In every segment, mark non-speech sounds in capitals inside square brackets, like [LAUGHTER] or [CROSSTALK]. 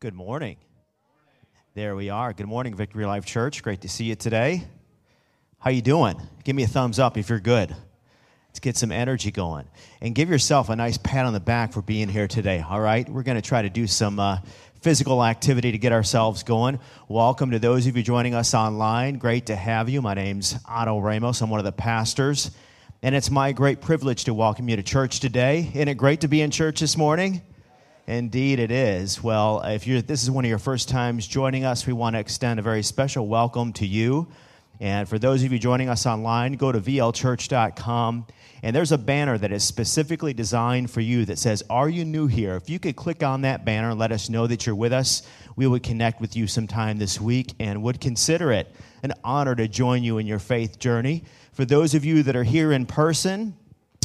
Good morning. There we are. Good morning, Victory Life Church. Great to see you today. How you doing? Give me a thumbs up if you're good. Let's get some energy going. And give yourself a nice pat on the back for being here today, all right? We're going to try to do some uh, physical activity to get ourselves going. Welcome to those of you joining us online. Great to have you. My name's Otto Ramos. I'm one of the pastors. And it's my great privilege to welcome you to church today. Isn't it great to be in church this morning? Indeed, it is. Well, if you're, this is one of your first times joining us, we want to extend a very special welcome to you. And for those of you joining us online, go to vlchurch.com. And there's a banner that is specifically designed for you that says, Are you new here? If you could click on that banner and let us know that you're with us, we would connect with you sometime this week and would consider it an honor to join you in your faith journey. For those of you that are here in person,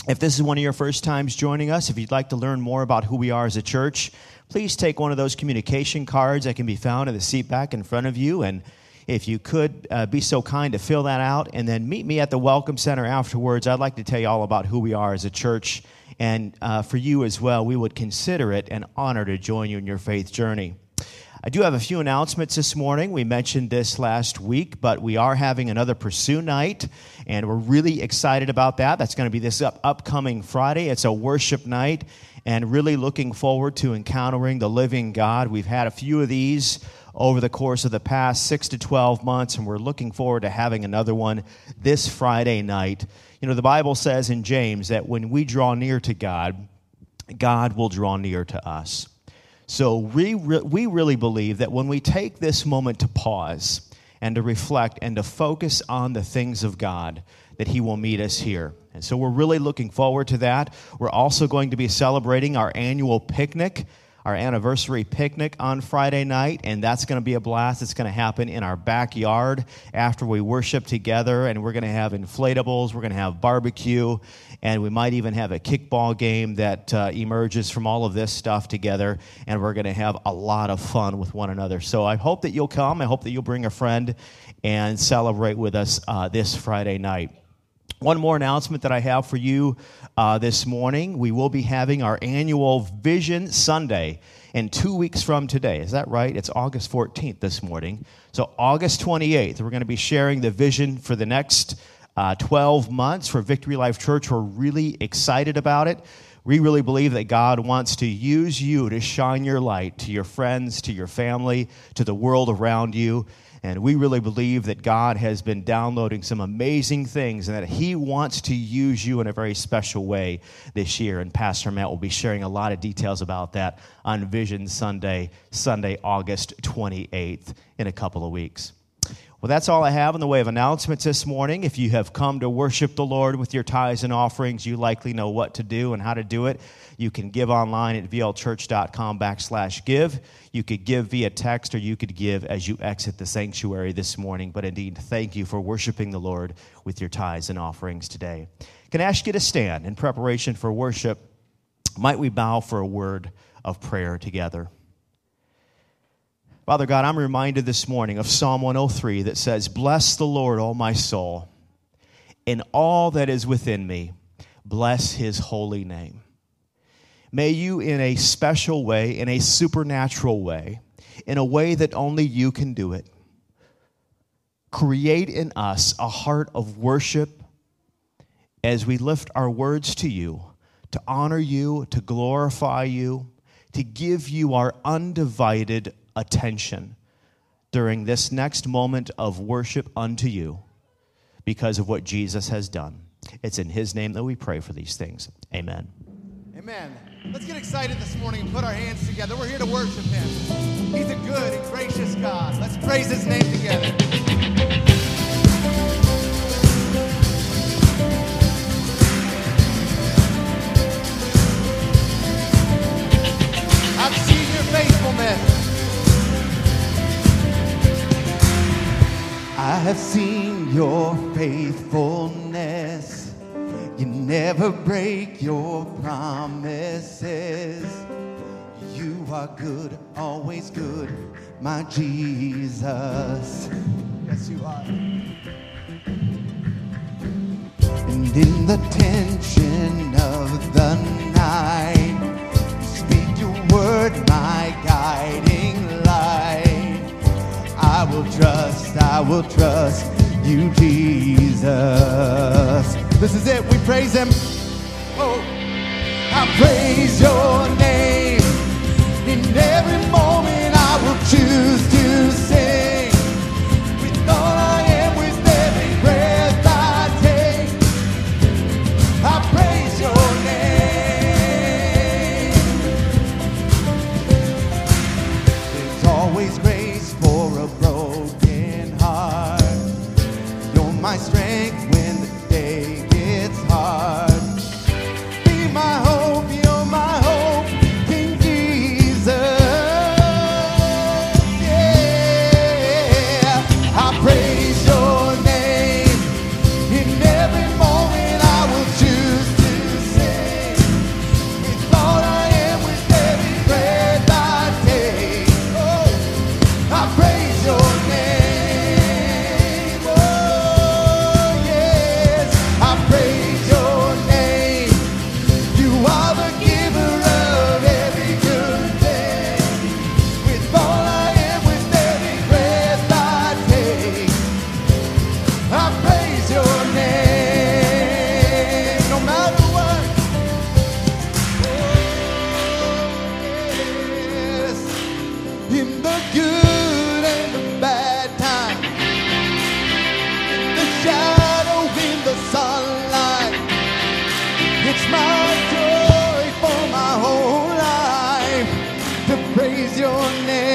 if this is one of your first times joining us, if you'd like to learn more about who we are as a church, please take one of those communication cards that can be found in the seat back in front of you. And if you could uh, be so kind to fill that out and then meet me at the Welcome Center afterwards, I'd like to tell you all about who we are as a church. And uh, for you as well, we would consider it an honor to join you in your faith journey. I do have a few announcements this morning. We mentioned this last week, but we are having another Pursue Night, and we're really excited about that. That's going to be this up- upcoming Friday. It's a worship night, and really looking forward to encountering the living God. We've had a few of these over the course of the past six to 12 months, and we're looking forward to having another one this Friday night. You know, the Bible says in James that when we draw near to God, God will draw near to us. So we, re- we really believe that when we take this moment to pause and to reflect and to focus on the things of God, that He will meet us here. And so we're really looking forward to that. We're also going to be celebrating our annual picnic our anniversary picnic on Friday night, and that's going to be a blast. It's going to happen in our backyard after we worship together, and we're going to have inflatables, we're going to have barbecue, and we might even have a kickball game that uh, emerges from all of this stuff together, and we're going to have a lot of fun with one another. So I hope that you'll come. I hope that you'll bring a friend and celebrate with us uh, this Friday night. One more announcement that I have for you uh, this morning. We will be having our annual Vision Sunday in two weeks from today. Is that right? It's August 14th this morning. So, August 28th, we're going to be sharing the vision for the next uh, 12 months for Victory Life Church. We're really excited about it. We really believe that God wants to use you to shine your light to your friends, to your family, to the world around you. And we really believe that God has been downloading some amazing things and that He wants to use you in a very special way this year. And Pastor Matt will be sharing a lot of details about that on Vision Sunday, Sunday, August 28th, in a couple of weeks. Well, that's all I have in the way of announcements this morning. If you have come to worship the Lord with your tithes and offerings, you likely know what to do and how to do it. You can give online at vlchurch.com backslash give. You could give via text or you could give as you exit the sanctuary this morning. But indeed, thank you for worshiping the Lord with your tithes and offerings today. Can I ask you to stand in preparation for worship? Might we bow for a word of prayer together? Father God, I'm reminded this morning of Psalm 103 that says, Bless the Lord, O my soul, in all that is within me, bless his holy name. May you, in a special way, in a supernatural way, in a way that only you can do it, create in us a heart of worship as we lift our words to you, to honor you, to glorify you, to give you our undivided attention during this next moment of worship unto you because of what Jesus has done. It's in His name that we pray for these things. Amen. Amen. Let's get excited this morning and put our hands together. We're here to worship Him. He's a good and gracious God. Let's praise His name together. Have seen your faithfulness. You never break your promises. You are good, always good, my Jesus. Yes, you are. And in the tension of the night, you speak your word, my guiding I will trust, I will trust you, Jesus. This is it. We praise him. Oh, I praise your name. In every moment I will choose to sing. bendiciones.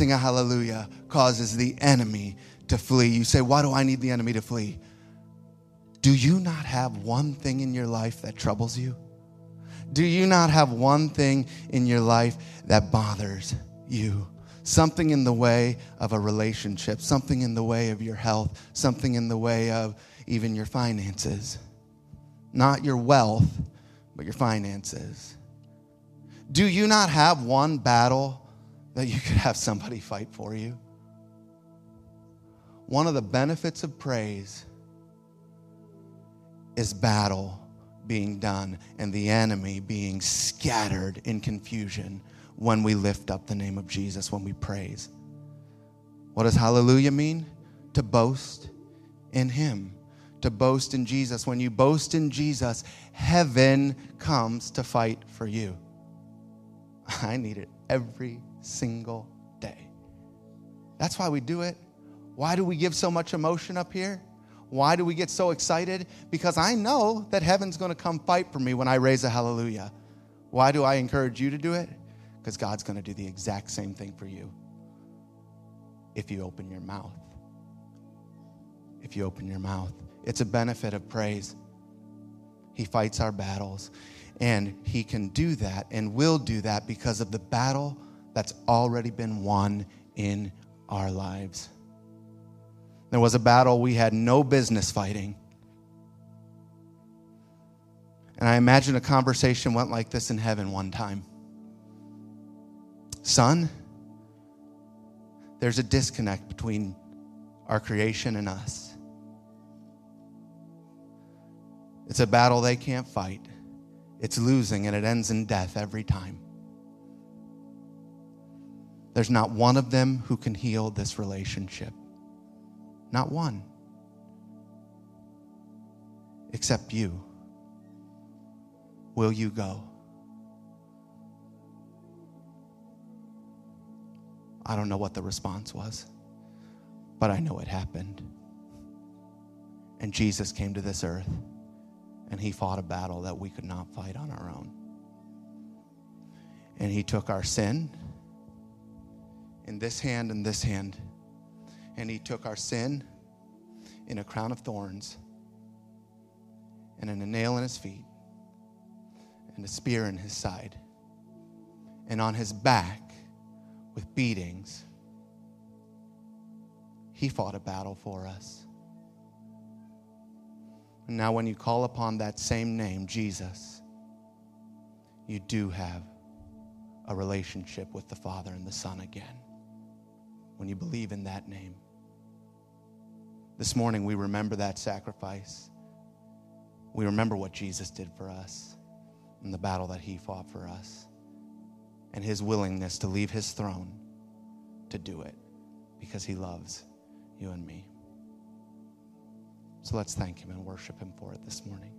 Raising a hallelujah causes the enemy to flee. You say, Why do I need the enemy to flee? Do you not have one thing in your life that troubles you? Do you not have one thing in your life that bothers you? Something in the way of a relationship, something in the way of your health, something in the way of even your finances. Not your wealth, but your finances. Do you not have one battle that you could have somebody fight for you? One of the benefits of praise is battle being done and the enemy being scattered in confusion when we lift up the name of Jesus, when we praise. What does hallelujah mean? To boast in Him, to boast in Jesus. When you boast in Jesus, heaven comes to fight for you. [LAUGHS] I need it every single day. That's why we do it. Why do we give so much emotion up here? Why do we get so excited? Because I know that heaven's going to come fight for me when I raise a hallelujah. Why do I encourage you to do it? Because God's going to do the exact same thing for you if you open your mouth. If you open your mouth, it's a benefit of praise. He fights our battles, and He can do that and will do that because of the battle that's already been won in our lives. There was a battle we had no business fighting. And I imagine a conversation went like this in heaven one time Son, there's a disconnect between our creation and us. It's a battle they can't fight. It's losing and it ends in death every time. There's not one of them who can heal this relationship. Not one. Except you. Will you go? I don't know what the response was, but I know it happened. And Jesus came to this earth and he fought a battle that we could not fight on our own. And he took our sin in this hand and this hand, and he took our sin in a crown of thorns and in a nail in his feet and a spear in his side and on his back with beatings he fought a battle for us. And now when you call upon that same name jesus you do have a relationship with the father and the son again when you believe in that name this morning we remember that sacrifice we remember what Jesus did for us and the battle that he fought for us and his willingness to leave his throne to do it because he loves you and me. So let's thank him and worship him for it this morning.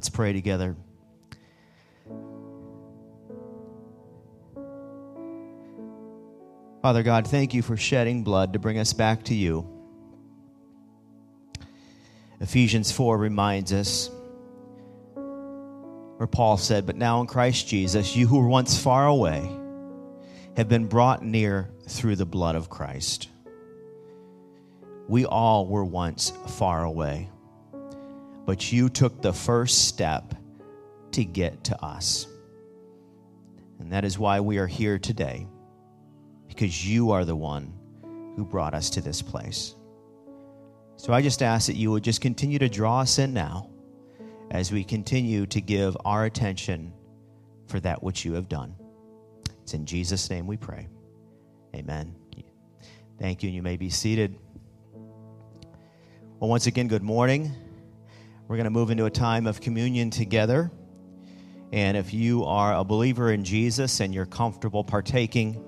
Let's pray together. Father God, thank you for shedding blood to bring us back to you. Ephesians 4 reminds us where Paul said, But now in Christ Jesus, you who were once far away have been brought near through the blood of Christ. We all were once far away, but you took the first step to get to us. And that is why we are here today, because you are the one who brought us to this place. So I just ask that you would just continue to draw us in now as we continue to give our attention for that which you have done. It's in Jesus' name we pray. Amen. Thank you, and you may be seated. Well, once again, good morning. We're going to move into a time of communion together. And if you are a believer in Jesus and you're comfortable partaking,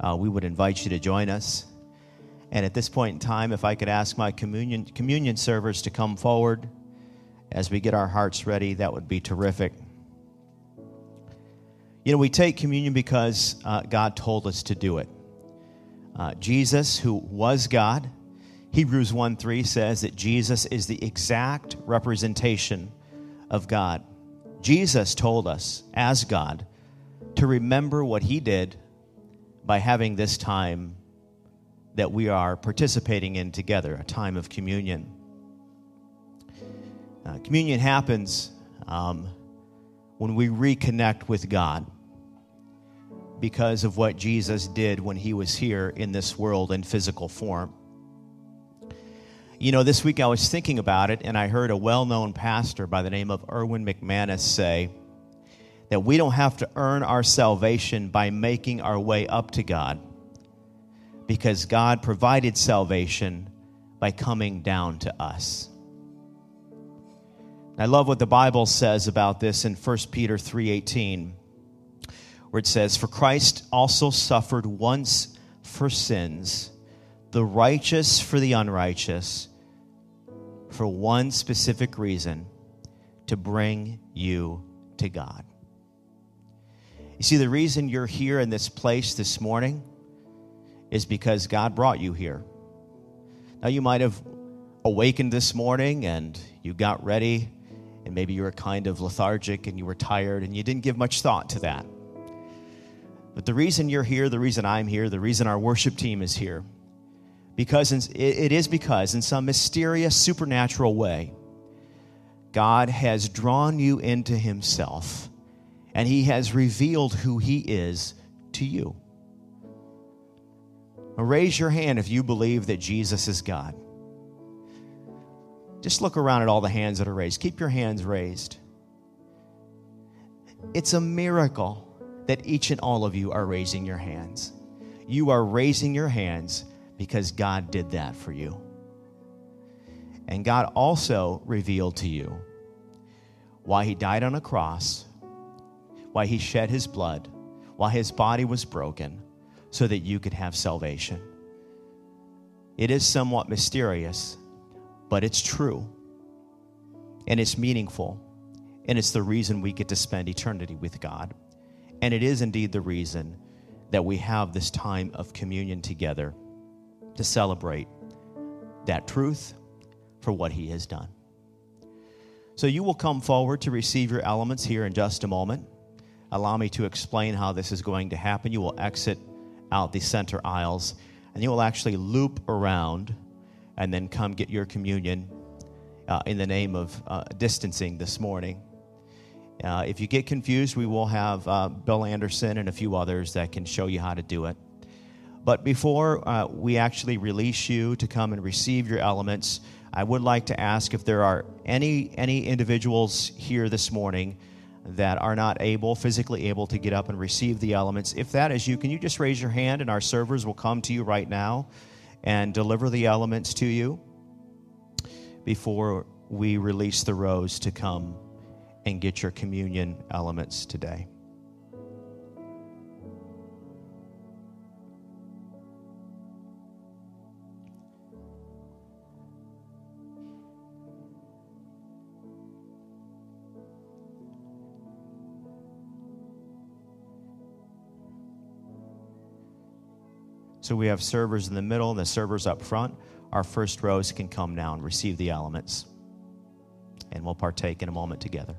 uh, we would invite you to join us. And at this point in time, if I could ask my communion, communion servers to come forward as we get our hearts ready, that would be terrific. You know, we take communion because uh, God told us to do it. Uh, Jesus, who was God, Hebrews 1 3 says that Jesus is the exact representation of God. Jesus told us, as God, to remember what he did by having this time that we are participating in together, a time of communion. Uh, communion happens um, when we reconnect with God because of what Jesus did when he was here in this world in physical form. You know, this week I was thinking about it, and I heard a well known pastor by the name of Erwin McManus say that we don't have to earn our salvation by making our way up to God because God provided salvation by coming down to us. I love what the Bible says about this in 1 Peter 3:18 where it says for Christ also suffered once for sins the righteous for the unrighteous for one specific reason to bring you to God. You see the reason you're here in this place this morning is because God brought you here. Now, you might have awakened this morning and you got ready, and maybe you were kind of lethargic and you were tired and you didn't give much thought to that. But the reason you're here, the reason I'm here, the reason our worship team is here, because it is because in some mysterious supernatural way, God has drawn you into Himself and He has revealed who He is to you. Now raise your hand if you believe that Jesus is God. Just look around at all the hands that are raised. Keep your hands raised. It's a miracle that each and all of you are raising your hands. You are raising your hands because God did that for you. And God also revealed to you why He died on a cross, why He shed His blood, why His body was broken, so that you could have salvation. It is somewhat mysterious, but it's true. And it's meaningful. And it's the reason we get to spend eternity with God. And it is indeed the reason that we have this time of communion together to celebrate that truth for what He has done. So you will come forward to receive your elements here in just a moment. Allow me to explain how this is going to happen. You will exit out the center aisles, and you will actually loop around and then come get your communion uh, in the name of uh, distancing this morning. Uh, if you get confused, we will have uh, Bill Anderson and a few others that can show you how to do it. But before uh, we actually release you to come and receive your elements, I would like to ask if there are any any individuals here this morning that are not able, physically able to get up and receive the elements. If that is you, can you just raise your hand and our servers will come to you right now and deliver the elements to you before we release the rows to come and get your communion elements today. So we have servers in the middle and the servers up front. Our first rows can come now and receive the elements. And we'll partake in a moment together.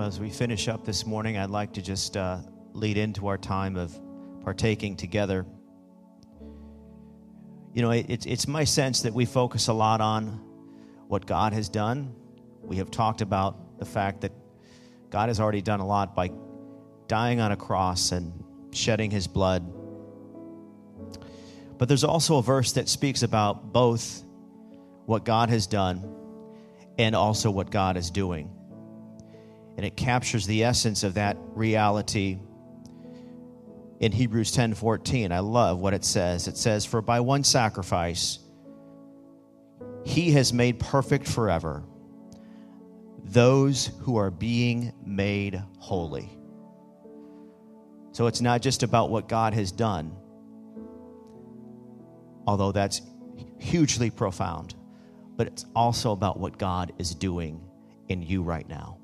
Well, as we finish up this morning, I'd like to just uh, lead into our time of partaking together. You know, it, it's, it's my sense that we focus a lot on what God has done. We have talked about the fact that God has already done a lot by dying on a cross and shedding his blood. But there's also a verse that speaks about both what God has done and also what God is doing. And it captures the essence of that reality in Hebrews 10:14. I love what it says. It says, "For by one sacrifice he has made perfect forever those who are being made holy." So it's not just about what God has done, although that's hugely profound, but it's also about what God is doing in you right now.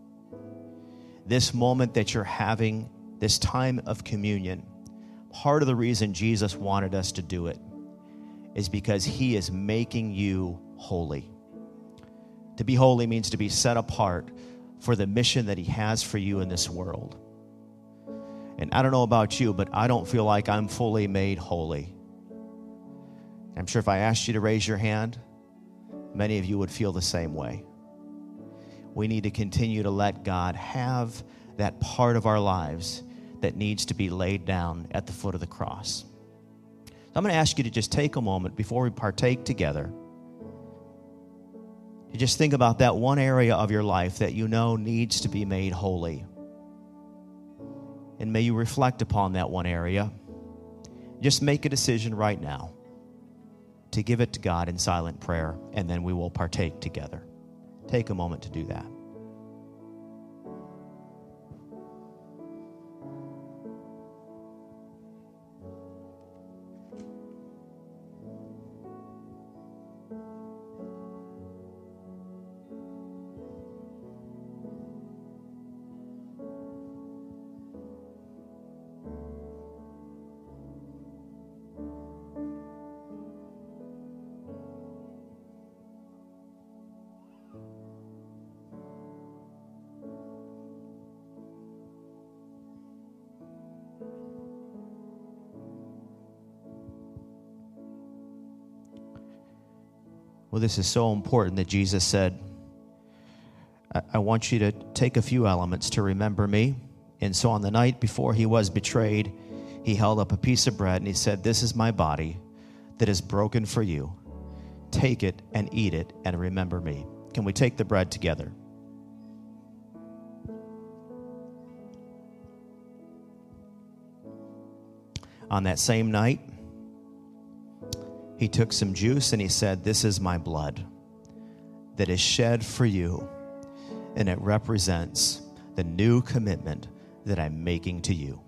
This moment that you're having, this time of communion, part of the reason Jesus wanted us to do it is because he is making you holy. To be holy means to be set apart for the mission that he has for you in this world. And I don't know about you, but I don't feel like I'm fully made holy. I'm sure if I asked you to raise your hand, many of you would feel the same way. We need to continue to let God have that part of our lives that needs to be laid down at the foot of the cross. I'm going to ask you to just take a moment before we partake together to just think about that one area of your life that you know needs to be made holy. And may you reflect upon that one area. Just make a decision right now to give it to God in silent prayer, and then we will partake together. Take a moment to do that. Well, this is so important that Jesus said, I, I want you to take a few elements to remember me. And so on the night before he was betrayed, he held up a piece of bread and he said, This is my body that is broken for you. Take it and eat it and remember me. Can we take the bread together? On that same night, he took some juice and he said, This is my blood that is shed for you, and it represents the new commitment that I'm making to you.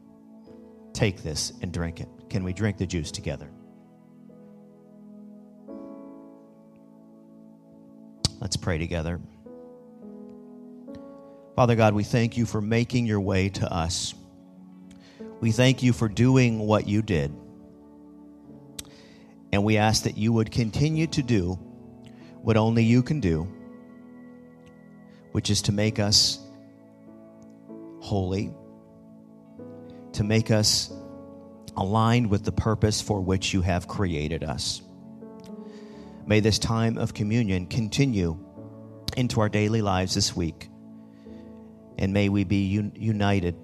Take this and drink it. Can we drink the juice together? Let's pray together. Father God, we thank you for making your way to us. We thank you for doing what you did. And we ask that you would continue to do what only you can do, which is to make us holy, to make us aligned with the purpose for which you have created us. May this time of communion continue into our daily lives this week. And may we be un- united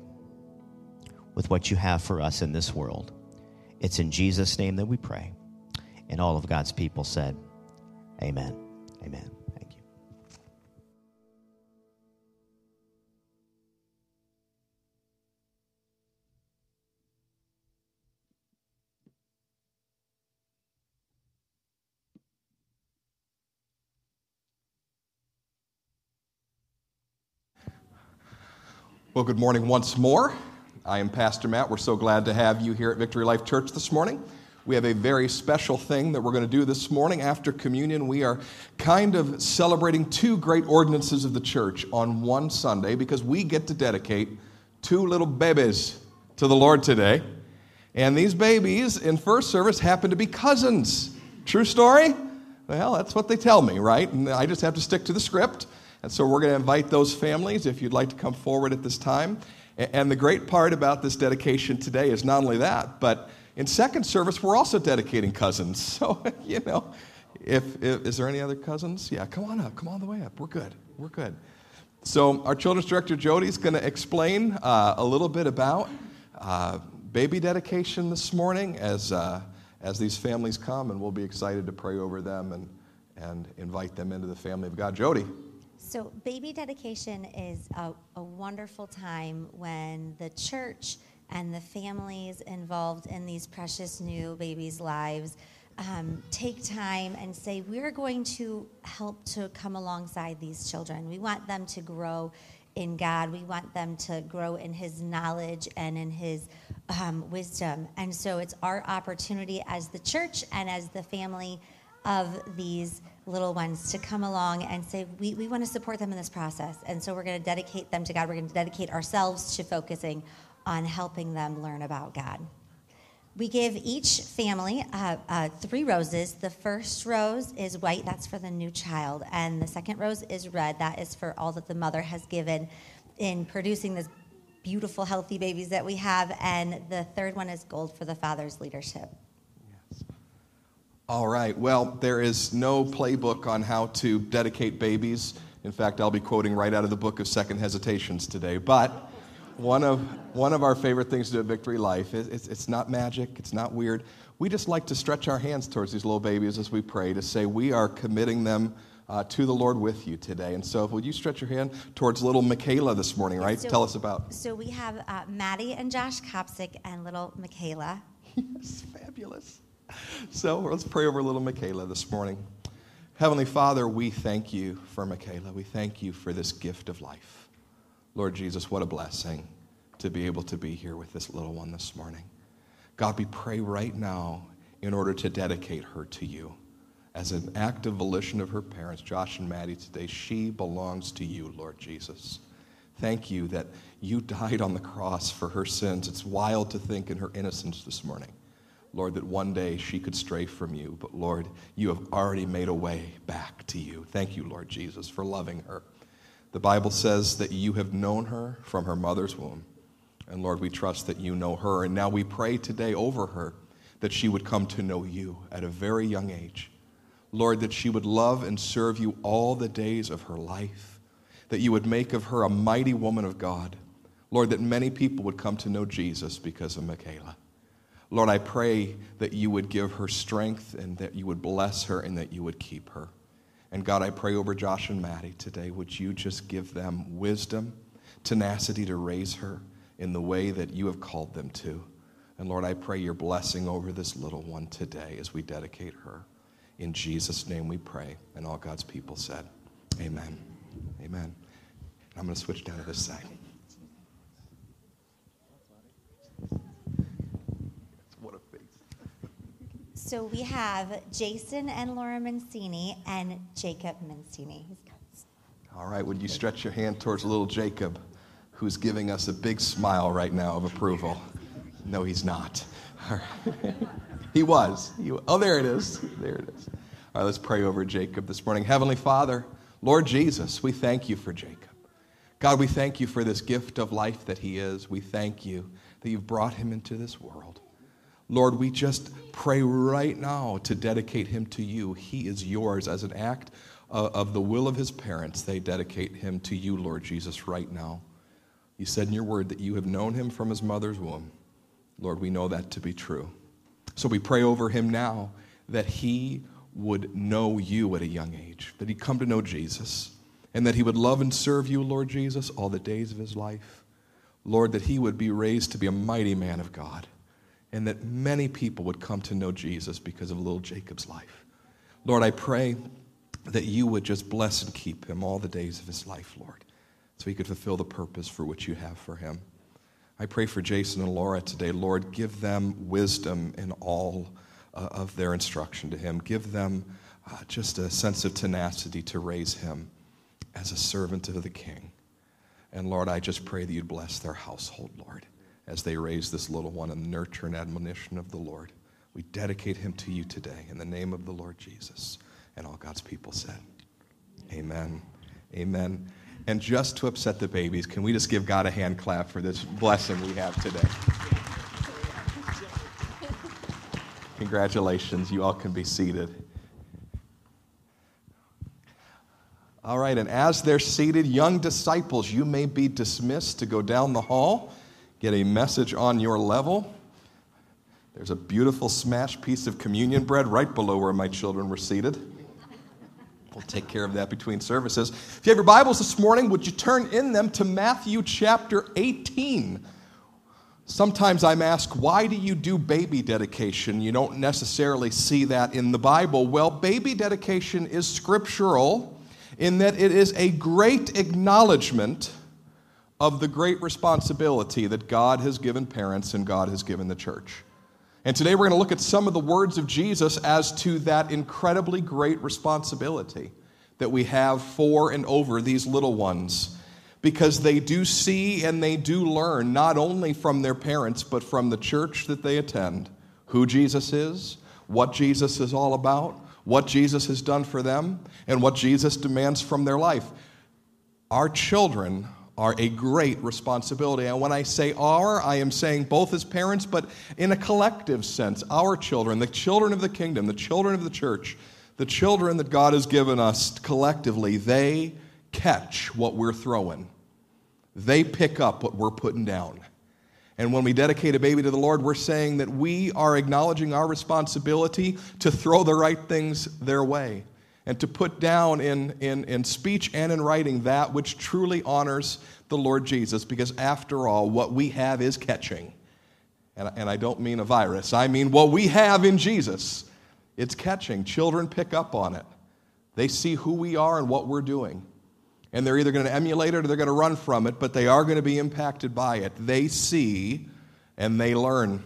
with what you have for us in this world. It's in Jesus' name that we pray. And all of God's people said, Amen. Amen. Thank you. Well, good morning once more. I am Pastor Matt. We're so glad to have you here at Victory Life Church this morning. We have a very special thing that we're going to do this morning. After communion, we are kind of celebrating two great ordinances of the church on one Sunday because we get to dedicate two little babies to the Lord today. And these babies in first service happen to be cousins. True story? Well, that's what they tell me, right? And I just have to stick to the script. And so we're going to invite those families if you'd like to come forward at this time. And the great part about this dedication today is not only that, but in second service, we're also dedicating cousins. [LAUGHS] So, you know, if, if is there any other cousins? Yeah, come on up. Come all the way up. We're good. We're good. So, our children's director Jody is going to explain uh, a little bit about uh, baby dedication this morning as, uh, as these families come, and we'll be excited to pray over them and, and invite them into the family of God. Jody. So, baby dedication is a, a wonderful time when the church and the families involved in these precious new babies' lives um, take time and say, We're going to help to come alongside these children. We want them to grow in God, we want them to grow in His knowledge and in His um, wisdom. And so, it's our opportunity as the church and as the family of these little ones to come along and say, we, we want to support them in this process. And so we're going to dedicate them to God. We're going to dedicate ourselves to focusing on helping them learn about God. We give each family uh, uh, three roses. The first rose is white, that's for the new child. And the second rose is red, that is for all that the mother has given in producing this beautiful, healthy babies that we have. And the third one is gold for the father's leadership. Yes. All right. Well, there is no playbook on how to dedicate babies. In fact, I'll be quoting right out of the book of Second Hesitations today. But one of, one of our favorite things to do at Victory Life is it's, it's not magic, it's not weird. We just like to stretch our hands towards these little babies as we pray to say we are committing them uh, to the Lord with you today. And so, would you stretch your hand towards little Michaela this morning, right? So- Tell us about. So we have uh, Maddie and Josh Kopsick and little Michaela. [LAUGHS] Yes, fabulous. So let's pray over little Michaela this morning. Heavenly Father, we thank you for Michaela. We thank you for this gift of life. Lord Jesus, what a blessing to be able to be here with this little one this morning. God, we pray right now in order to dedicate her to you. As an act of volition of her parents, Josh and Maddie, today, she belongs to you, Lord Jesus. Thank you that you died on the cross for her sins. It's wild to think in her innocence this morning, Lord, that one day she could stray from you. But Lord, you have already made a way back to you. Thank you, Lord Jesus, for loving her. The Bible says that you have known her from her mother's womb. And Lord, we trust that you know her. And now we pray today over her that she would come to know you at a very young age. Lord, that she would love and serve you all the days of her life, that you would make of her a mighty woman of God. Lord, that many people would come to know Jesus because of Michaela. Lord, I pray that you would give her strength and that you would bless her and that you would keep her. And God, I pray over Josh and Maddie today. Would you just give them wisdom, tenacity to raise her in the way that you have called them to? And Lord, I pray your blessing over this little one today as we dedicate her. In Jesus' name we pray. And all God's people said, Amen. Amen. I'm going to switch down to this side. What a face. So we have Jason and Laura Mancini and Jacob Mancini. All right, would you stretch your hand towards little Jacob, who's giving us a big smile right now of approval? No, he's not. All right. he was. He oh, there it is. There it is. All right, let's pray over Jacob this morning. Heavenly Father, Lord Jesus, we thank you for Jacob. God, we thank you for this gift of life that he is. We thank you that you've brought him into this world. Lord, we just pray right now to dedicate him to you. He is yours as an act uh, of the will of his parents. They dedicate him to you, Lord Jesus, right now. You said in your word that you have known him from his mother's womb. Lord, we know that to be true. So we pray over him now that he would know you at a young age, that he'd come to know Jesus, and that he would love and serve you, Lord Jesus, all the days of his life. Lord, that he would be raised to be a mighty man of God, and that many people would come to know Jesus because of little Jacob's life. Lord, I pray that you would just bless and keep him all the days of his life, Lord, so he could fulfill the purpose for which you have for him. I pray for Jason and Laura today. Lord, give them wisdom in all uh, of their instruction to him. Give them uh, just a sense of tenacity to raise him as a servant of the King. And Lord, I just pray that you'd bless their household, Lord, as they raise this little one in the nurture and admonition of the Lord. We dedicate him to you today in the name of the Lord Jesus. And all God's people said, Amen, Amen. And just to upset the babies, can we just give God a hand clap for this blessing we have today? Congratulations. You all can be seated. All right, and as they're seated, young disciples, you may be dismissed to go down the hall, get a message on your level. There's a beautiful smashed piece of communion bread right below where my children were seated. We'll take care of that between services. If you have your Bibles this morning, would you turn in them to Matthew chapter 18? Sometimes I'm asked, why do you do baby dedication? You don't necessarily see that in the Bible. Well, baby dedication is scriptural in that it is a great acknowledgement of the great responsibility that God has given parents and God has given the church. And today we're going to look at some of the words of Jesus as to that incredibly great responsibility that we have for and over these little ones because they do see and they do learn not only from their parents but from the church that they attend who Jesus is, what Jesus is all about, what Jesus has done for them, and what Jesus demands from their life. Our children are a great responsibility. And when I say our, I am saying both as parents, but in a collective sense. Our children, the children of the kingdom, the children of the church, the children that God has given us collectively, they catch what we're throwing. They pick up what we're putting down. And when we dedicate a baby to the Lord, we're saying that we are acknowledging our responsibility to throw the right things their way and to put down in, in, in speech and in writing that which truly honors the Lord Jesus, because after all, what we have is catching. And, and I don't mean a virus, I mean what we have in Jesus. It's catching. Children pick up on it, they see who we are and what we're doing. And they're either going to emulate it or they're going to run from it, but they are going to be impacted by it. They see and they learn.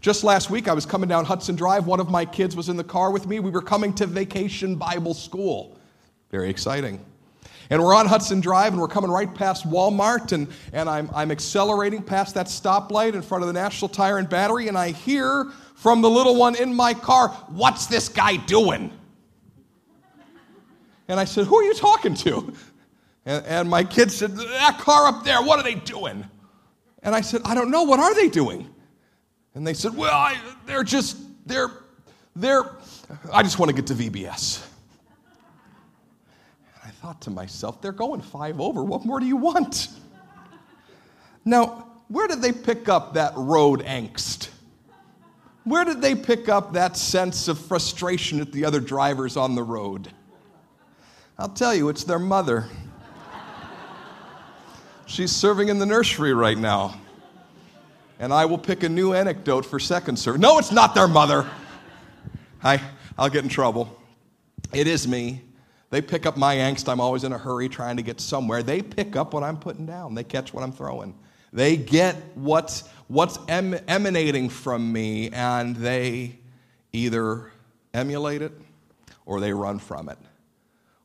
Just last week, I was coming down Hudson Drive. One of my kids was in the car with me. We were coming to Vacation Bible School. Very exciting. And we're on Hudson Drive, and we're coming right past Walmart, and, and I'm, I'm accelerating past that stoplight in front of the National Tire and Battery, and I hear from the little one in my car, What's this guy doing? And I said, Who are you talking to? And, and my kid said, That car up there, what are they doing? And I said, I don't know, what are they doing? And they said, Well, I, they're just, they're, they're, I just want to get to VBS. And I thought to myself, They're going five over. What more do you want? Now, where did they pick up that road angst? Where did they pick up that sense of frustration at the other drivers on the road? I'll tell you, it's their mother. She's serving in the nursery right now and I will pick a new anecdote for second service. No, it's not their mother. I, I'll get in trouble. It is me. They pick up my angst. I'm always in a hurry trying to get somewhere. They pick up what I'm putting down. They catch what I'm throwing. They get what's, what's em- emanating from me, and they either emulate it or they run from it.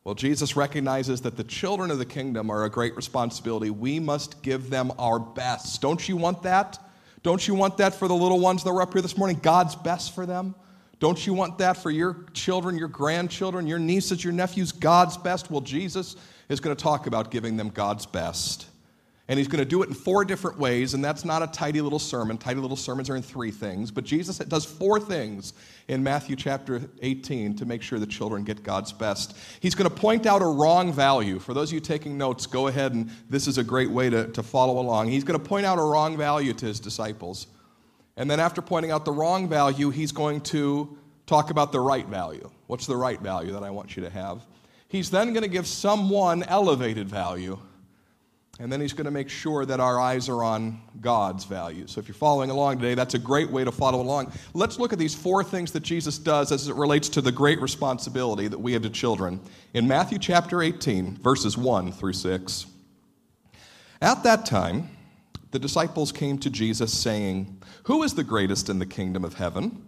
Well, Jesus recognizes that the children of the kingdom are a great responsibility. We must give them our best. Don't you want that? Don't you want that for the little ones that were up here this morning? God's best for them? Don't you want that for your children, your grandchildren, your nieces, your nephews? God's best? Well, Jesus is going to talk about giving them God's best. And he's going to do it in four different ways, and that's not a tidy little sermon. Tidy little sermons are in three things. But Jesus does four things in Matthew chapter 18 to make sure the children get God's best. He's going to point out a wrong value. For those of you taking notes, go ahead and this is a great way to, to follow along. He's going to point out a wrong value to his disciples. And then after pointing out the wrong value, he's going to talk about the right value. What's the right value that I want you to have? He's then going to give someone elevated value and then he's going to make sure that our eyes are on God's values. So if you're following along today, that's a great way to follow along. Let's look at these four things that Jesus does as it relates to the great responsibility that we have to children. In Matthew chapter 18, verses 1 through 6. At that time, the disciples came to Jesus saying, Who is the greatest in the kingdom of heaven?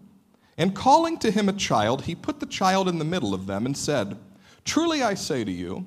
And calling to him a child, he put the child in the middle of them and said, Truly I say to you,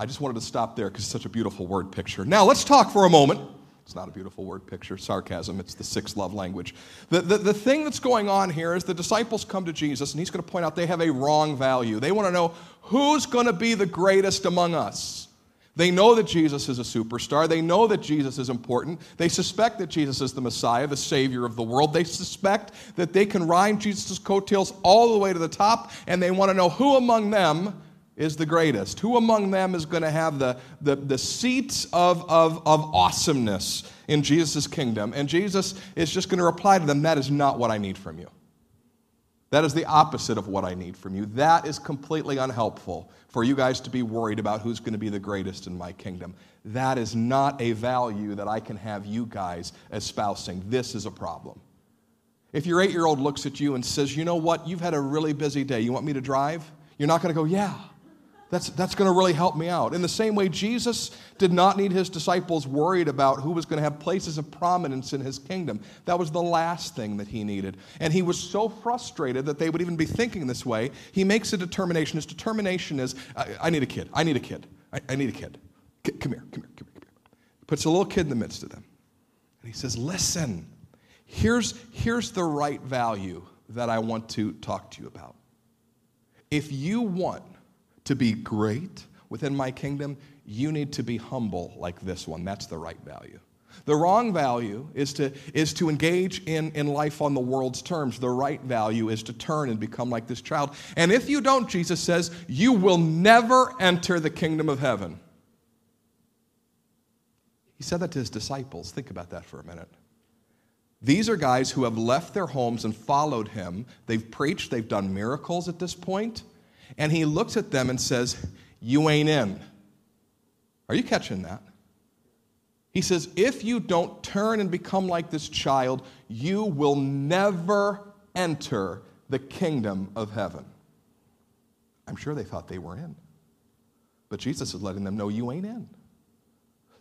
I just wanted to stop there because it's such a beautiful word picture. Now, let's talk for a moment. It's not a beautiful word picture, sarcasm. It's the sixth love language. The, the, the thing that's going on here is the disciples come to Jesus, and he's going to point out they have a wrong value. They want to know who's going to be the greatest among us. They know that Jesus is a superstar. They know that Jesus is important. They suspect that Jesus is the Messiah, the Savior of the world. They suspect that they can ride Jesus' coattails all the way to the top, and they want to know who among them is the greatest. Who among them is going to have the, the, the seats of, of, of awesomeness in Jesus' kingdom? And Jesus is just going to reply to them, That is not what I need from you. That is the opposite of what I need from you. That is completely unhelpful for you guys to be worried about who's going to be the greatest in my kingdom. That is not a value that I can have you guys espousing. This is a problem. If your eight year old looks at you and says, You know what? You've had a really busy day. You want me to drive? You're not going to go, Yeah. That's, that's going to really help me out. In the same way, Jesus did not need his disciples worried about who was going to have places of prominence in his kingdom. That was the last thing that he needed. And he was so frustrated that they would even be thinking this way. He makes a determination. His determination is I, I need a kid. I need a kid. I, I need a kid. C- come here, come here, come here, come here. Puts a little kid in the midst of them. And he says, Listen, here's, here's the right value that I want to talk to you about. If you want to be great within my kingdom, you need to be humble like this one. That's the right value. The wrong value is to, is to engage in, in life on the world's terms. The right value is to turn and become like this child. And if you don't, Jesus says, you will never enter the kingdom of heaven. He said that to his disciples. Think about that for a minute. These are guys who have left their homes and followed him. They've preached, they've done miracles at this point. And he looks at them and says, You ain't in. Are you catching that? He says, If you don't turn and become like this child, you will never enter the kingdom of heaven. I'm sure they thought they were in. But Jesus is letting them know you ain't in.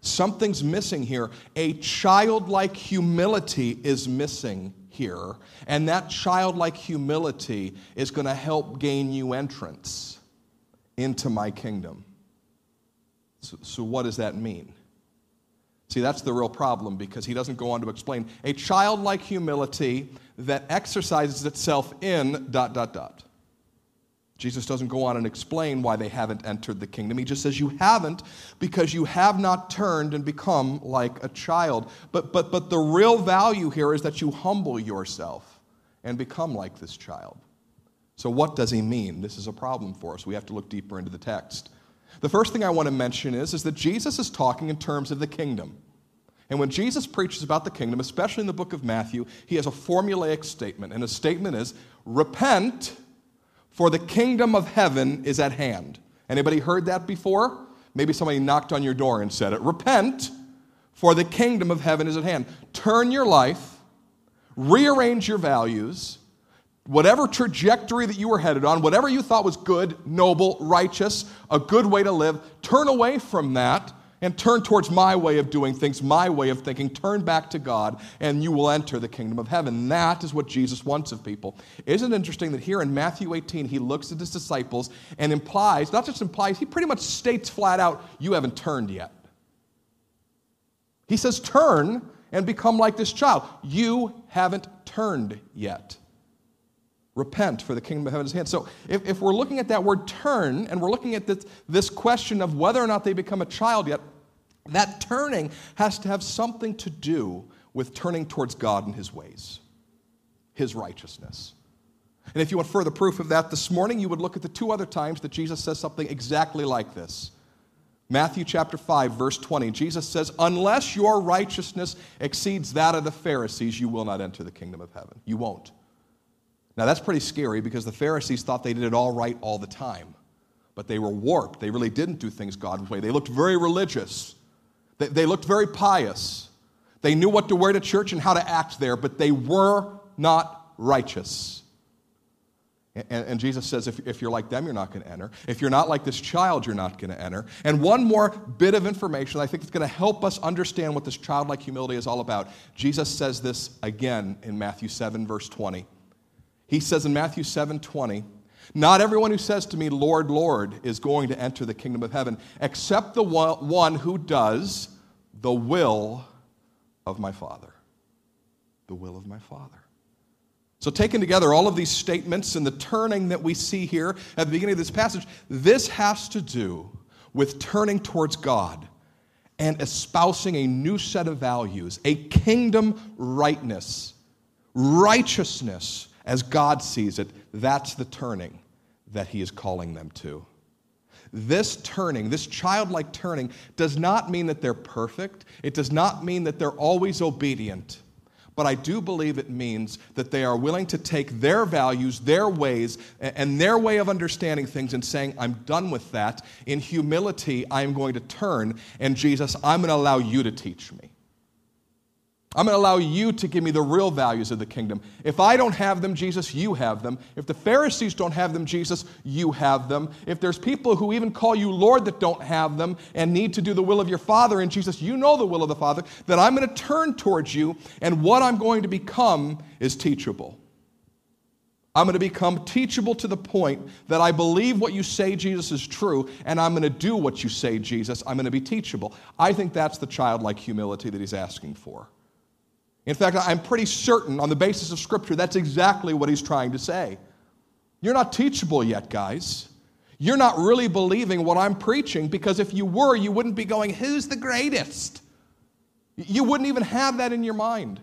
Something's missing here. A childlike humility is missing here, and that childlike humility is going to help gain you entrance into my kingdom. So, so, what does that mean? See, that's the real problem because he doesn't go on to explain a childlike humility that exercises itself in dot, dot, dot. Jesus doesn't go on and explain why they haven't entered the kingdom. He just says, You haven't because you have not turned and become like a child. But, but, but the real value here is that you humble yourself and become like this child. So, what does he mean? This is a problem for us. We have to look deeper into the text. The first thing I want to mention is, is that Jesus is talking in terms of the kingdom. And when Jesus preaches about the kingdom, especially in the book of Matthew, he has a formulaic statement. And his statement is repent for the kingdom of heaven is at hand. Anybody heard that before? Maybe somebody knocked on your door and said it. Repent, for the kingdom of heaven is at hand. Turn your life, rearrange your values, whatever trajectory that you were headed on, whatever you thought was good, noble, righteous, a good way to live, turn away from that and turn towards my way of doing things, my way of thinking. Turn back to God, and you will enter the kingdom of heaven. That is what Jesus wants of people. Isn't it interesting that here in Matthew 18, he looks at his disciples and implies, not just implies, he pretty much states flat out, You haven't turned yet. He says, Turn and become like this child. You haven't turned yet. Repent, for the kingdom of heaven is at hand. So, if, if we're looking at that word turn, and we're looking at this, this question of whether or not they become a child yet, that turning has to have something to do with turning towards God and His ways, His righteousness. And if you want further proof of that this morning, you would look at the two other times that Jesus says something exactly like this. Matthew chapter 5, verse 20, Jesus says, Unless your righteousness exceeds that of the Pharisees, you will not enter the kingdom of heaven. You won't. Now, that's pretty scary because the Pharisees thought they did it all right all the time. But they were warped. They really didn't do things God's way. They looked very religious, they, they looked very pious. They knew what to wear to church and how to act there, but they were not righteous. And, Jesus says, if, if you're like them, you're not going to enter. If you're not like this child, you're not going to enter. And one more bit of information I think is going to help us understand what this childlike humility is all about. Jesus says this again in Matthew 7, verse 20. He says in Matthew 7 20, Not everyone who says to me, Lord, Lord, is going to enter the kingdom of heaven, except the one who does the will of my Father. The will of my Father. So, taken together, all of these statements and the turning that we see here at the beginning of this passage, this has to do with turning towards God and espousing a new set of values, a kingdom rightness, righteousness as God sees it. That's the turning that He is calling them to. This turning, this childlike turning, does not mean that they're perfect. It does not mean that they're always obedient. But I do believe it means that they are willing to take their values, their ways, and their way of understanding things and saying, I'm done with that. In humility, I'm going to turn, and Jesus, I'm going to allow you to teach me. I'm going to allow you to give me the real values of the kingdom. If I don't have them, Jesus, you have them. If the Pharisees don't have them, Jesus, you have them. If there's people who even call you Lord that don't have them and need to do the will of your Father, and Jesus, you know the will of the Father, then I'm going to turn towards you, and what I'm going to become is teachable. I'm going to become teachable to the point that I believe what you say, Jesus, is true, and I'm going to do what you say, Jesus. I'm going to be teachable. I think that's the childlike humility that he's asking for. In fact, I'm pretty certain on the basis of Scripture that's exactly what he's trying to say. You're not teachable yet, guys. You're not really believing what I'm preaching because if you were, you wouldn't be going, Who's the greatest? You wouldn't even have that in your mind.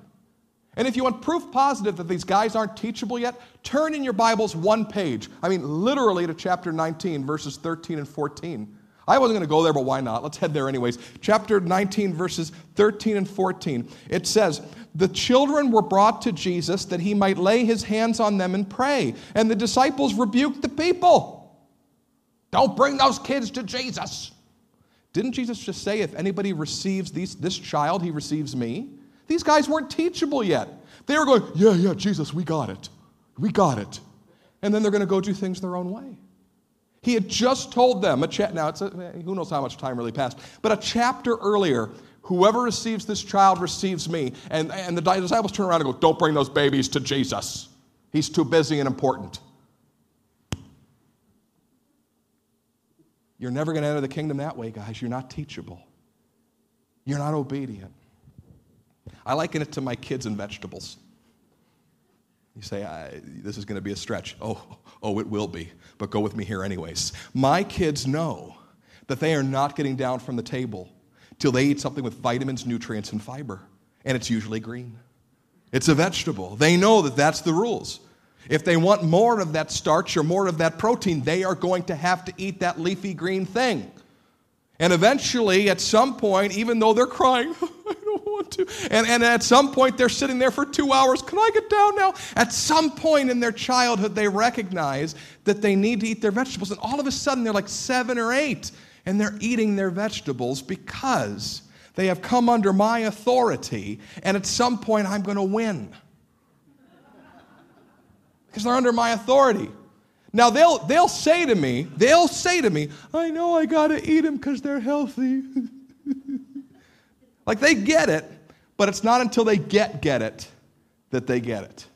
And if you want proof positive that these guys aren't teachable yet, turn in your Bibles one page. I mean, literally to chapter 19, verses 13 and 14. I wasn't going to go there, but why not? Let's head there anyways. Chapter 19, verses 13 and 14. It says, The children were brought to Jesus that he might lay his hands on them and pray. And the disciples rebuked the people. Don't bring those kids to Jesus. Didn't Jesus just say, If anybody receives these, this child, he receives me? These guys weren't teachable yet. They were going, Yeah, yeah, Jesus, we got it. We got it. And then they're going to go do things their own way. He had just told them, a cha- now it's a, who knows how much time really passed, but a chapter earlier, whoever receives this child receives me. And, and the disciples turn around and go, Don't bring those babies to Jesus. He's too busy and important. You're never going to enter the kingdom that way, guys. You're not teachable, you're not obedient. I liken it to my kids and vegetables. You say, this is going to be a stretch. Oh, oh, it will be, but go with me here anyways. My kids know that they are not getting down from the table till they eat something with vitamins, nutrients, and fiber. And it's usually green. It's a vegetable. They know that that's the rules. If they want more of that starch or more of that protein, they are going to have to eat that leafy green thing. And eventually, at some point, even though they're crying, [LAUGHS] I don't want to, and, and at some point they're sitting there for two hours, can I get down now? At some point in their childhood, they recognize that they need to eat their vegetables. And all of a sudden, they're like seven or eight, and they're eating their vegetables because they have come under my authority, and at some point, I'm going to win. Because they're under my authority. Now they'll they'll say to me, they'll say to me, I know I gotta eat them because they're healthy. [LAUGHS] like they get it, but it's not until they get get it that they get it.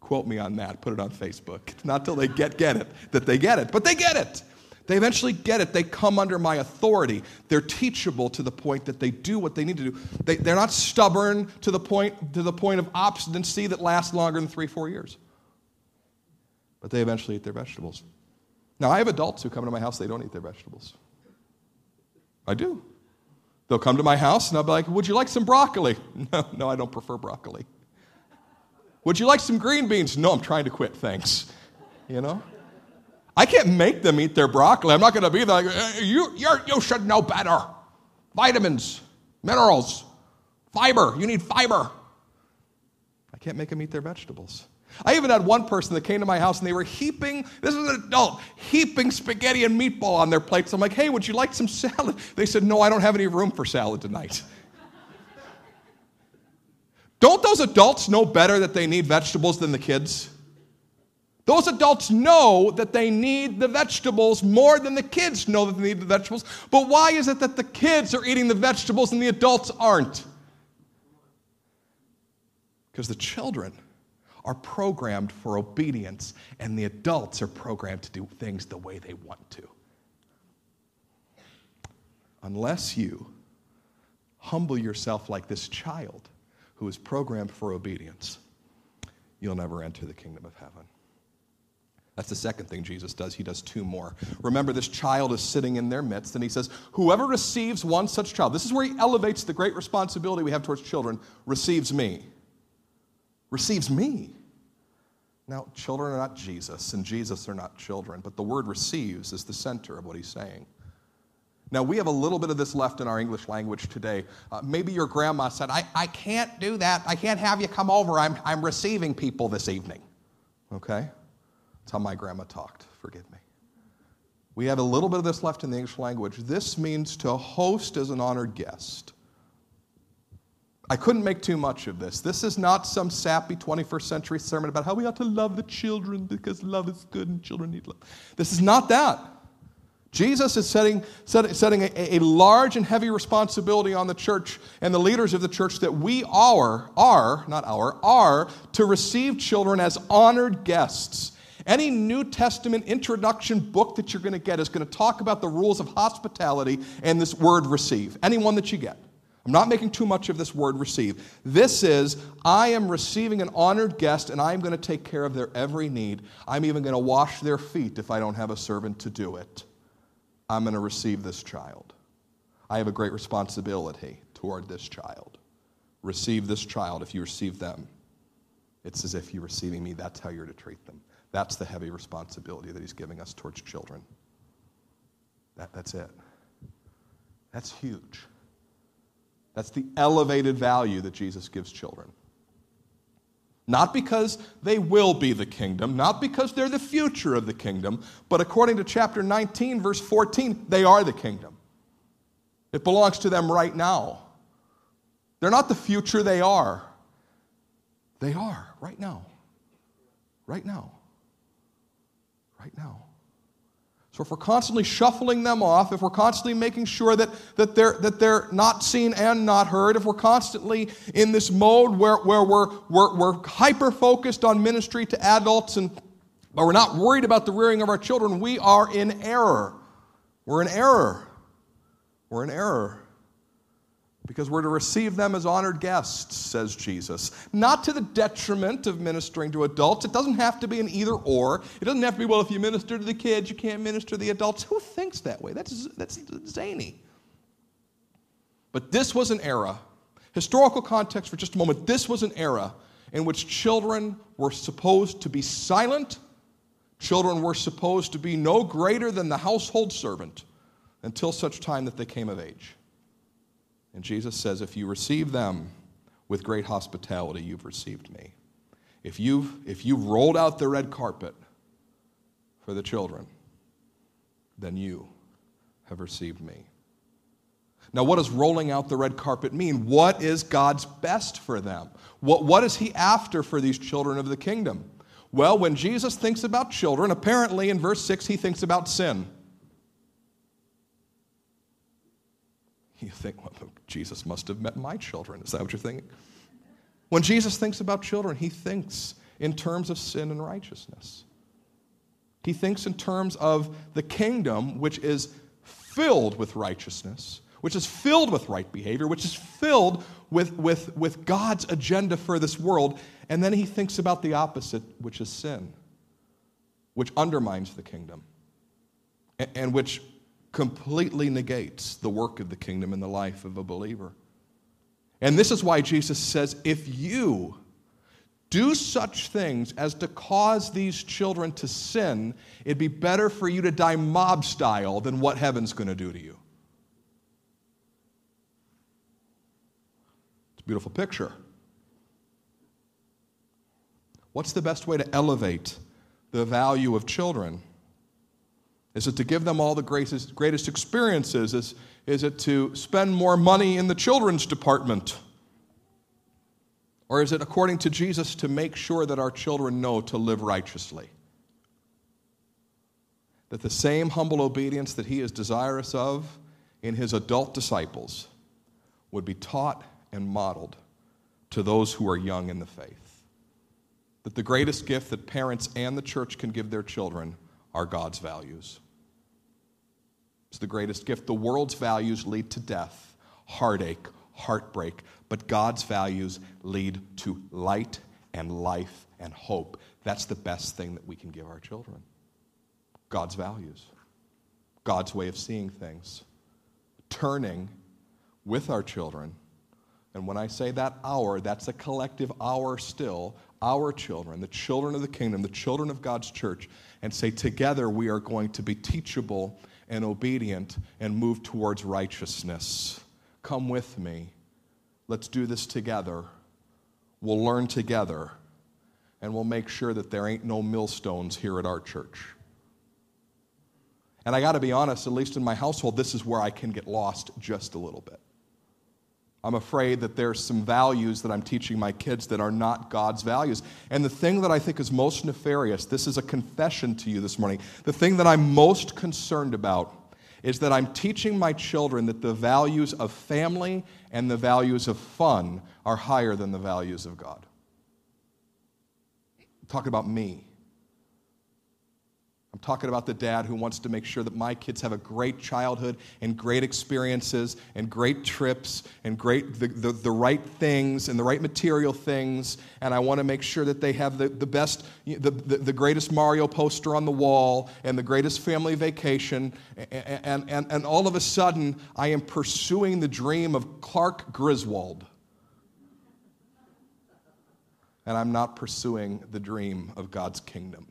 Quote me on that, put it on Facebook. It's not till they get get it that they get it, but they get it. They eventually get it. They come under my authority. They're teachable to the point that they do what they need to do. They, they're not stubborn to the point to the point of obstinacy that lasts longer than three, four years but they eventually eat their vegetables. Now, I have adults who come to my house, they don't eat their vegetables. I do. They'll come to my house and I'll be like, Would you like some broccoli? [LAUGHS] No, no, I don't prefer broccoli. Would you like some green beans? No, I'm trying to quit, thanks. You know? I can't make them eat their broccoli. I'm not going to be like, uh, you, you should know better. Vitamins, minerals, fiber. You need fiber. I can't make them eat their vegetables. I even had one person that came to my house and they were heaping, this is an adult, heaping spaghetti and meatball on their plates. I'm like, hey, would you like some salad? [LAUGHS] They said, no, I don't have any room for salad tonight. [LAUGHS] don't those adults know better that they need vegetables than the kids? Those adults know that they need the vegetables more than the kids know that they need the vegetables. But why is it that the kids are eating the vegetables and the adults aren't? Because the children are programmed for obedience and the adults are programmed to do things the way they want to. Unless you humble yourself like this child who is programmed for obedience, you'll never enter the kingdom of heaven. That's the second thing Jesus does. He does two more. Remember, this child is sitting in their midst, and he says, Whoever receives one such child, this is where he elevates the great responsibility we have towards children, receives me. Receives me. Now, children are not Jesus, and Jesus are not children, but the word receives is the center of what he's saying. Now, we have a little bit of this left in our English language today. Uh, maybe your grandma said, I, I can't do that. I can't have you come over. I'm, I'm receiving people this evening. Okay? How my grandma talked. Forgive me. We have a little bit of this left in the English language. This means to host as an honored guest. I couldn't make too much of this. This is not some sappy 21st century sermon about how we ought to love the children because love is good and children need love. This is not that. Jesus is setting, set, setting a, a, large and heavy responsibility on the church and the leaders of the church that we are, are, not our, are to receive children as honored guests any New Testament introduction book that you're going to get is going to talk about the rules of hospitality and this word receive. Any one that you get. I'm not making too much of this word receive. This is, I am receiving an honored guest and I'm going to take care of their every need. I'm even going to wash their feet if I don't have a servant to do it. I'm going to receive this child. I have a great responsibility toward this child. Receive this child if you receive them. It's as if you're receiving me. That's how you're to treat them. That's the heavy responsibility that he's giving us towards children. That, that's it. That's huge. That's the elevated value that Jesus gives children. Not because they will be the kingdom, not because they're the future of the kingdom, but according to chapter 19, verse 14, they are the kingdom. It belongs to them right now. They're not the future, they are. They are right now. Right now right now. So if we're constantly shuffling them off, if we're constantly making sure that, that, they're, that they're not seen and not heard, if we're constantly in this mode where, where we're, we're, we're hyper focused on ministry to adults and but we're not worried about the rearing of our children, we are in error. We're in error. We're in error because we're to receive them as honored guests, says Jesus. Not to the detriment of ministering to adults. It doesn't have to be an either or. It doesn't have to be, well, if you minister to the kids, you can't minister to the adults. Who thinks that way? That's, that's zany. But this was an era, historical context for just a moment, this was an era in which children were supposed to be silent. Children were supposed to be no greater than the household servant until such time that they came of age. And Jesus says, If you receive them with great hospitality, you've received me. If you've, if you've rolled out the red carpet for the children, then you have received me. Now, what does rolling out the red carpet mean? What is God's best for them? What, what is He after for these children of the kingdom? Well, when Jesus thinks about children, apparently in verse 6, He thinks about sin. [LAUGHS] You think, well, Jesus must have met my children. Is that what you're thinking? When Jesus thinks about children, he thinks in terms of sin and righteousness. He thinks in terms of the kingdom, which is filled with righteousness, which is filled with right behavior, which is filled with, with, with God's agenda for this world. And then he thinks about the opposite, which is sin, which undermines the kingdom, and, and which completely negates the work of the kingdom in the life of a believer. And this is why Jesus says, if you do such things as to cause these children to sin, it'd be better for you to die mob style than what heaven's going to do to you. It's a beautiful picture. What's the best way to elevate the value of children? Is it to give them all the greatest, greatest experiences? Is, is it to spend more money in the children's department? Or is it, according to Jesus, to make sure that our children know to live righteously? that the same humble obedience that he is desirous of in his adult disciples would be taught and modeled to those who are young in the faith. That the greatest gift that parents and the church can give their children are God's values. It's the greatest gift. The world's values lead to death, heartache, heartbreak, but God's values lead to light and life and hope. That's the best thing that we can give our children. God's values, God's way of seeing things, turning with our children. And when I say that our, that's a collective our still, our children, the children of the kingdom, the children of God's church, and say together we are going to be teachable and obedient and move towards righteousness. Come with me. Let's do this together. We'll learn together, and we'll make sure that there ain't no millstones here at our church. And I got to be honest, at least in my household, this is where I can get lost just a little bit. I'm afraid that there's some values that I'm teaching my kids that are not God's values. And the thing that I think is most nefarious, this is a confession to you this morning, the thing that I'm most concerned about is that I'm teaching my children that the values of family and the values of fun are higher than the values of God. I'm talking about me. I'm talking about the dad who wants to make sure that my kids have a great childhood and great experiences and great trips and great the, the, the right things and the right material things. And I want to make sure that they have the, the best, the, the, the greatest Mario poster on the wall and the greatest family vacation. And, and, and, and all of a sudden, I am pursuing the dream of Clark Griswold. And I'm not pursuing the dream of God's kingdom.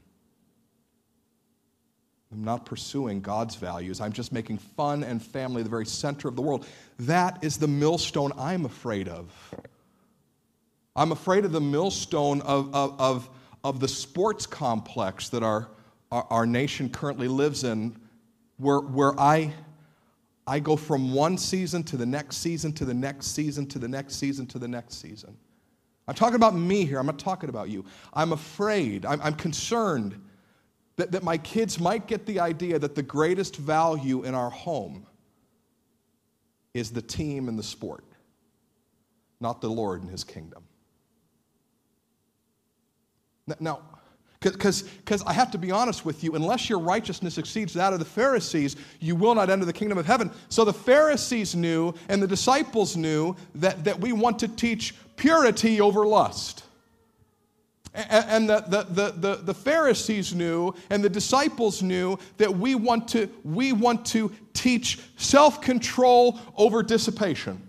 I'm not pursuing God's values. I'm just making fun and family the very center of the world. That is the millstone I'm afraid of. I'm afraid of the millstone of, of, of, of the sports complex that our, our, our, nation currently lives in, where, where I, I go from one season to the next season to the next season to the next season to the next season. I'm talking about me here. I'm not talking about you. I'm afraid. I'm, I'm concerned that, that my kids might get the idea that the greatest value in our home is the team and the sport, not the Lord and his kingdom. Now, because I have to be honest with you, unless your righteousness exceeds that of the Pharisees, you will not enter the kingdom of heaven. So the Pharisees knew and the disciples knew that, that we want to teach purity over lust. And the, the, the, the, Pharisees knew and the disciples knew that we want to, we want to teach self control over dissipation.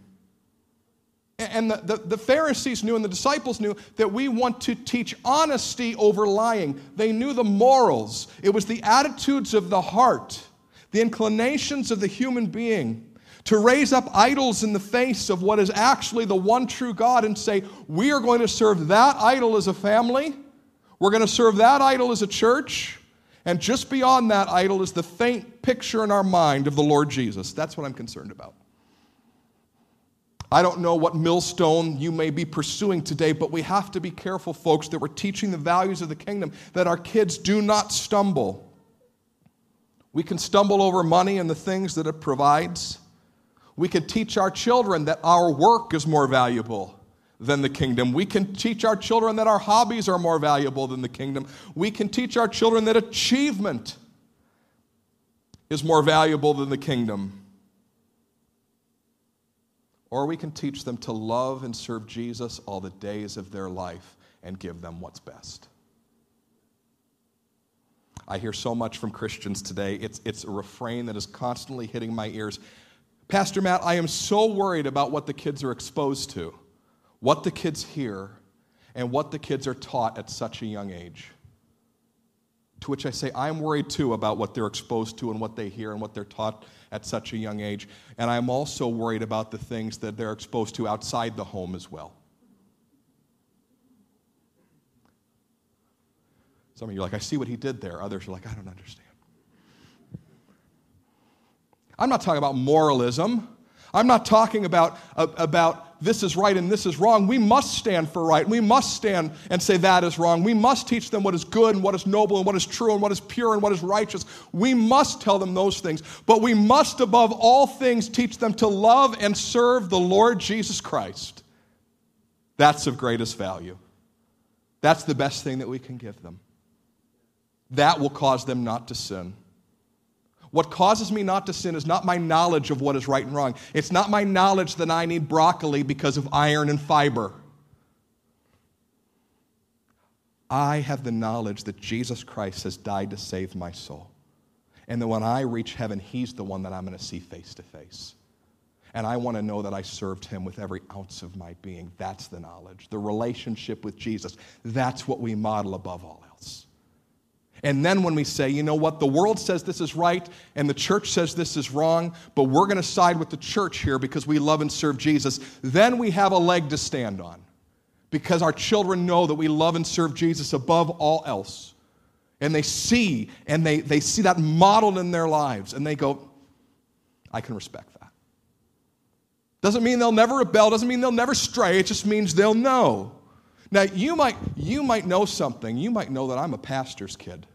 And the, the, the, Pharisees knew and the disciples knew that we want to teach honesty over lying. They knew the morals, it was the attitudes of the heart, the inclinations of the human being to raise up idols in the face of what is actually the one true God and say, we are going to serve that idol as a family, we're going to serve that idol as a church, and just beyond that idol is the faint picture in our mind of the Lord Jesus. That's what I'm concerned about. I don't know what millstone you may be pursuing today, but we have to be careful, folks, that we're teaching the values of the kingdom, that our kids do not stumble. We can stumble over money and the things that it provides. We can teach our children that our work is more valuable than the kingdom. We can teach our children that our hobbies are more valuable than the kingdom. We can teach our children that achievement is more valuable than the kingdom. Or we can teach them to love and serve Jesus all the days of their life and give them what's best. I hear so much from Christians today. It's, it's a refrain that is constantly hitting my ears. Pastor Matt, I am so worried about what the kids are exposed to, what the kids hear, and what the kids are taught at such a young age. To which I say, I'm worried too about what they're exposed to and what they hear and what they're taught at such a young age. And I'm also worried about the things that they're exposed to outside the home as well. Some of you are like, I see what he did there. Others are like, I don't understand. I'm not talking about moralism. I'm not talking about, uh, about this is right and this is wrong, we must stand for right. We must stand and say that is wrong. We must teach them what is good and what is noble and what is true and what is pure and what is righteous. We must tell them those things. But we must, above all things, teach them to love and serve the Lord Jesus Christ. That's of greatest value. That's the best thing that we can give them. That will cause them not to sin. What causes me not to sin is not my knowledge of what is right and wrong. It's not my knowledge that I need broccoli because of iron and fiber. I have the knowledge that Jesus Christ has died to save my soul. And that when I reach heaven, He's the one that I'm going to see face to face. And I want to know that I served Him with every ounce of my being. That's the knowledge. The relationship with Jesus. That's what we model above all else. And then when we say, you know what, the world says this is right and the church says this is wrong, but we're going to side with the church here because we love and serve Jesus, then we have a leg to stand on because our children know that we love and serve Jesus above all else. And they see, and they, they see that modeled in their lives, and they go, I can respect that. Doesn't mean they'll never rebel, doesn't mean they'll never stray, it just means they'll know. Now, you might, you might know something. You might know that I'm a pastor's kid,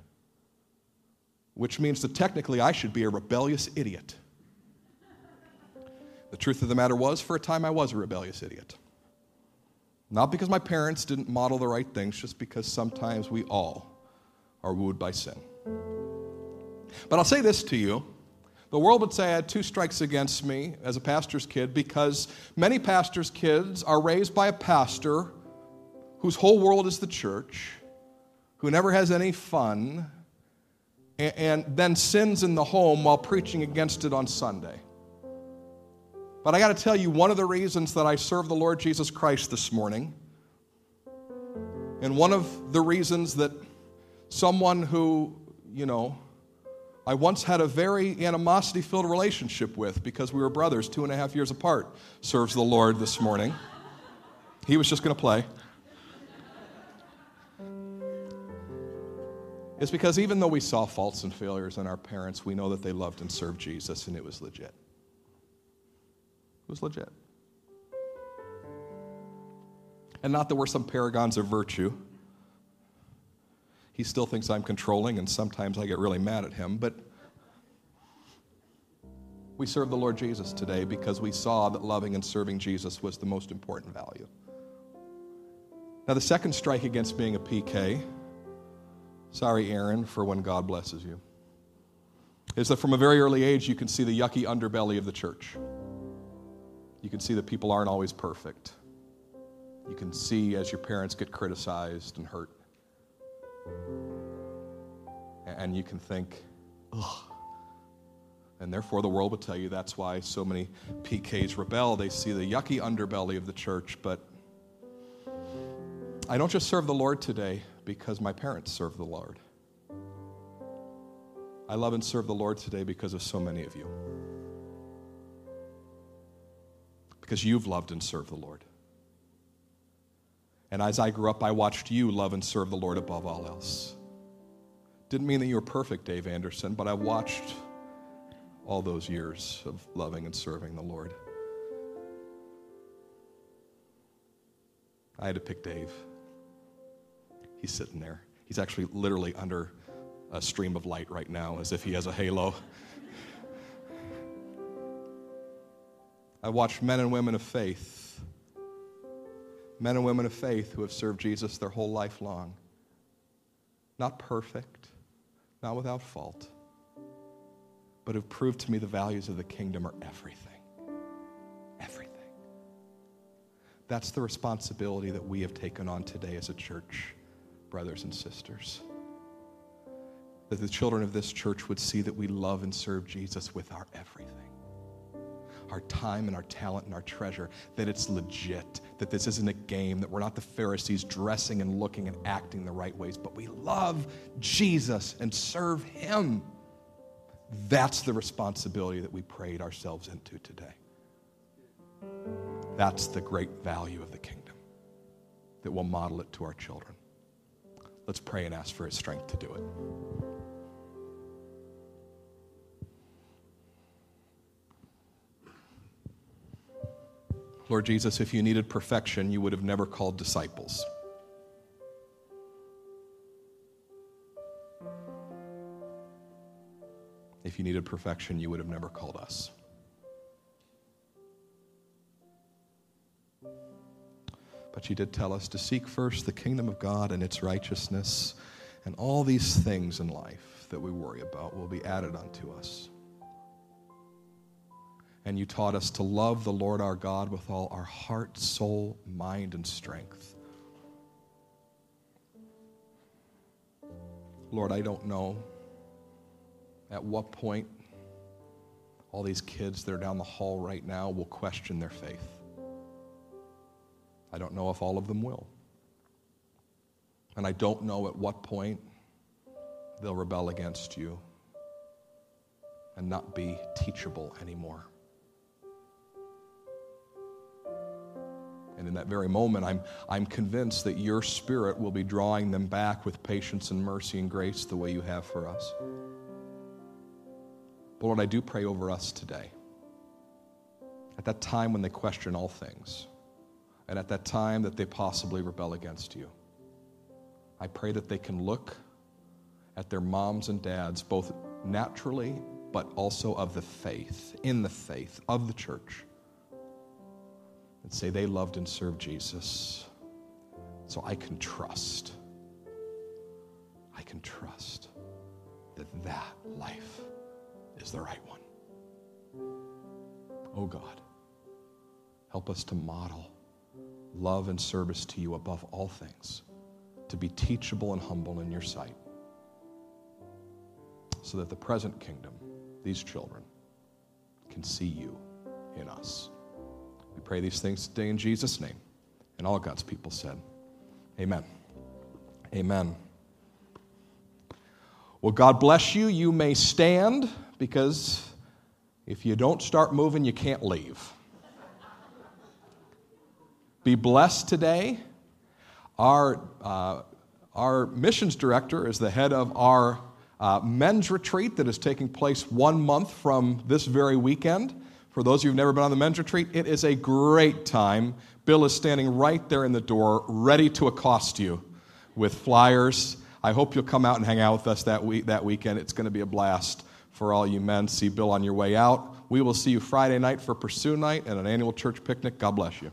which means that technically I should be a rebellious idiot. The truth of the matter was, for a time, I was a rebellious idiot. Not because my parents didn't model the right things, just because sometimes we all are wooed by sin. But I'll say this to you. The world would say I had two strikes against me as a pastor's kid because many pastors' kids are raised by a pastor whose whole world is the church, who never has any fun, and, and then sins in the home while preaching against it on Sunday. But I got to tell you, one of the reasons that I serve the Lord Jesus Christ this morning, and one of the reasons that someone who, you know, I once had a very animosity filled relationship with because we were brothers two and a half years apart, serves the Lord this morning. He was just going to play. Is because even though we saw faults and failures in our parents, we know that they loved and served Jesus and it was legit. It was legit. And not that we're some paragons of virtue. He still thinks I'm controlling, and sometimes I get really mad at him, but we serve the Lord Jesus today because we saw that loving and serving Jesus was the most important value. Now, the second strike against being a PK Sorry, Aaron, for when God blesses you. Is that from a very early age, you can see the yucky underbelly of the church. You can see that people aren't always perfect. You can see as your parents get criticized and hurt. And you can think, ugh. And therefore, the world would tell you that's why so many PKs rebel. They see the yucky underbelly of the church. But I don't just serve the Lord today, because my parents serve the Lord. I love and serve the Lord today because of so many of you. Because you've loved and served the Lord. And as I grew up, I watched you love and serve the Lord above all else. Didn't mean that you were perfect, Dave Anderson, but I watched all those years of loving and serving the Lord. I had to pick Dave. He's sitting there. He's actually literally under a stream of light right now, as if he has a halo. I watched men and women of faith, men and women of faith who have served Jesus their whole life long. Not perfect, not without fault, but have proved to me the values of the kingdom are everything. Everything. That's the responsibility that we have taken on today as a church brothers and sisters. That the children of this church would see that we love and serve Jesus with our everything our time and our talent and our treasure, that it's legit, that this isn't a game, that we're not the Pharisees dressing and looking and acting the right ways, but we love Jesus and serve Him. That's the responsibility that we prayed ourselves into today. That's the great value of the kingdom, that we'll model it to our children. Let's pray and ask for his strength to do it. Lord Jesus, if you needed perfection, you would have never called disciples. If you needed perfection, you would have never called us. But you did tell us to seek first the kingdom of God and its righteousness, and all these things in life that we worry about will be added unto us. And you taught us to love the Lord our God with all our heart, soul, mind, and strength. Lord, I don't know at what point all these kids that are down the hall right now will question their faith. I don't know if all of them will. And I don't know at what point they'll rebel against you and not be teachable anymore. And in that very moment, I'm, I'm convinced that your spirit will be drawing them back with patience and mercy and grace the way you have for us. But Lord, I do pray over us today. At that time when they question all things, and at that time that they possibly rebel against you, I pray that they can look at their moms and dads, both naturally but also of the faith, in the faith of the church, and say they loved and served Jesus. So I can trust. I can trust that that life is the right one. Oh God, help us to model love and service to you above all things, to be teachable and humble in your sight, so that the present kingdom, these children, can see you in us. We pray these things today in Jesus' name. And all God's people said, Amen. Amen. Well, God bless you. You may stand because if you don't start moving, you can't leave. Be blessed today. Our, uh, our missions director is the head of our uh, men's retreat that is taking place one month from this very weekend. For those of you who've never been on the men's retreat, it is a great time. Bill is standing right there in the door, ready to accost you with flyers. I hope you'll come out and hang out with us that, week, that weekend. It's going to be a blast for all you men. See Bill on your way out. We will see you Friday night for Pursue Night and an annual church picnic. God bless you.